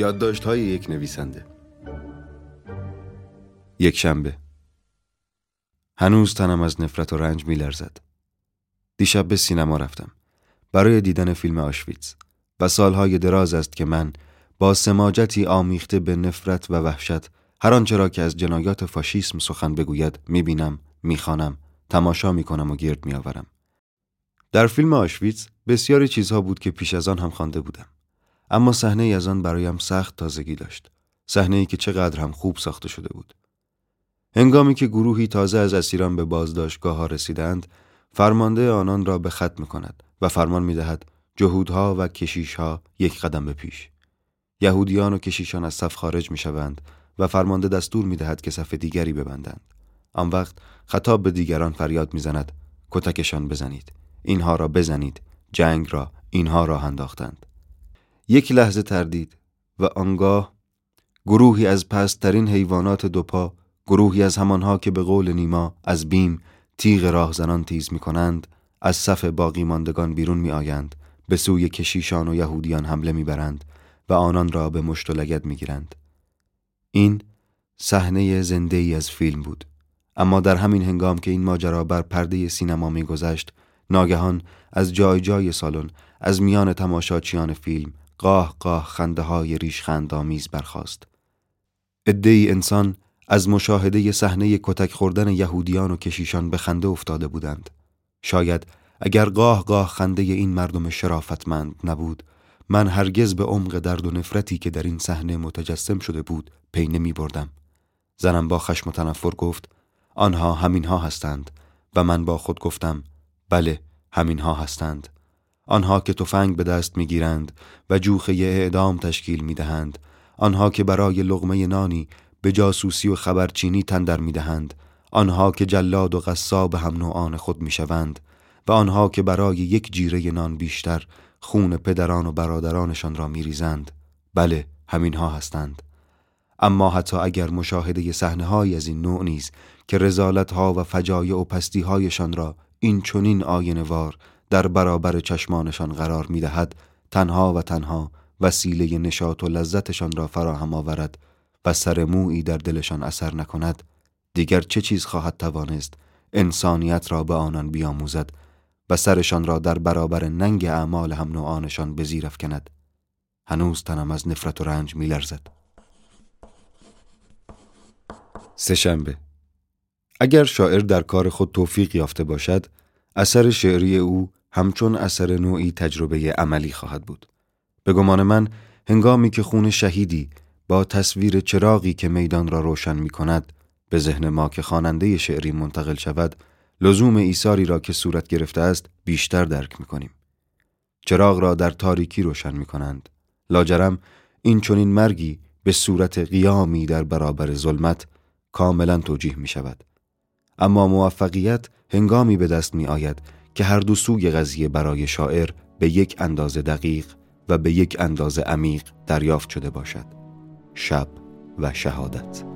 یادداشت های یک نویسنده. یک شنبه. هنوز تنم از نفرت و رنج می لرزد. دیشب به سینما رفتم. برای دیدن فیلم آشویتز. و سالهای دراز است که من با سماجتی آمیخته به نفرت و وحشت هر آنچه را که از جنایات فاشیسم سخن بگوید می‌بینم می‌خوانم تماشا می‌کنم و گرد میآورم. در فیلم آشویتز بسیاری چیزها بود که پیش از آن هم خوانده بودم. اما صحنه از آن برایم سخت تازگی داشت. صحنه ای که چقدر هم خوب ساخته شده بود. هنگامی که گروهی تازه از اسیران به بازداشتگاه ها رسیدند فرمانده آنان را به خط می کند و فرمان می دهد جهودها و کشیشها یک قدم به پیش. یهودیان و کشیشان از صف خارج می شوند و فرمانده دستور می دهد که صف دیگری ببندند. آن وقت خطاب به دیگران فریاد می زند کتکشان بزنید. اینها را بزنید. جنگ را. اینها را انداختند. یک لحظه تردید و آنگاه گروهی از پسترین حیوانات دوپا گروهی از همانها که به قول نیما از بیم تیغ راهزنان تیز می کنند از صف باقی ماندگان بیرون می آیند به سوی کشیشان و یهودیان حمله می برند و آنان را به مشت و لگد می گیرند. این صحنه زنده ای از فیلم بود اما در همین هنگام که این ماجرا بر پرده سینما میگذشت ناگهان از جای جای سالن از میان تماشاچیان فیلم قاه قاه خنده های ریش خندامیز برخاست. ای انسان از مشاهده صحنه کتک خوردن یهودیان و کشیشان به خنده افتاده بودند. شاید اگر قاه قاه خنده این مردم شرافتمند نبود من هرگز به عمق درد و نفرتی که در این صحنه متجسم شده بود پی نمی بردم زنم با خشم و تنفر گفت آنها همینها هستند. و من با خود گفتم بله همینها هستند. آنها که تفنگ به دست می‌گیرند و جوخه اعدام تشکیل می‌دهند آنها که برای لغمه نانی به جاسوسی و خبرچینی تندر می‌دهند آنها که جلاد و غصاب هم نوعان خود می‌شوند و آنها که برای یک جیره نان بیشتر خون پدران و برادرانشان را میریزند. بله همینها هستند. اما حتی اگر مشاهده صحنه های از این نوع نیز که رزالت ها و فجایع و پستی هایشان را این چنین آینوار در برابر چشمانشان قرار می دهد تنها و تنها وسیله نشاط و لذتشان را فراهم آورد و سر مویی در دلشان اثر نکند. دیگر چه چیز خواهد توانست انسانیت را به آنان بیاموزد و سرشان را در برابر ننگ اعمال هم نوعانشان به زیر افکند. هنوز تنم از نفرت و رنج میلرزد. سهشنبه. اگر شاعر در کار خود توفیق یافته باشد اثر شعری او همچون اثر نوعی تجربه عملی خواهد بود به گمان من هنگامی که خون شهیدی با تصویر چراغی که میدان را روشن می کند به ذهن ما که خواننده شعری منتقل شود لزوم ایثاری را که صورت گرفته است بیشتر درک می کنیم. چراغ را در تاریکی روشن می کنند. لاجرم این چنین مرگی به صورت قیامی در برابر ظلمت کاملا توجیه می شود. اما موفقیت هنگامی به دست می آید که هر دو سوی قضیه برای شاعر به یک اندازه دقیق و به یک اندازه عمیق دریافت شده باشد. شب و شهادت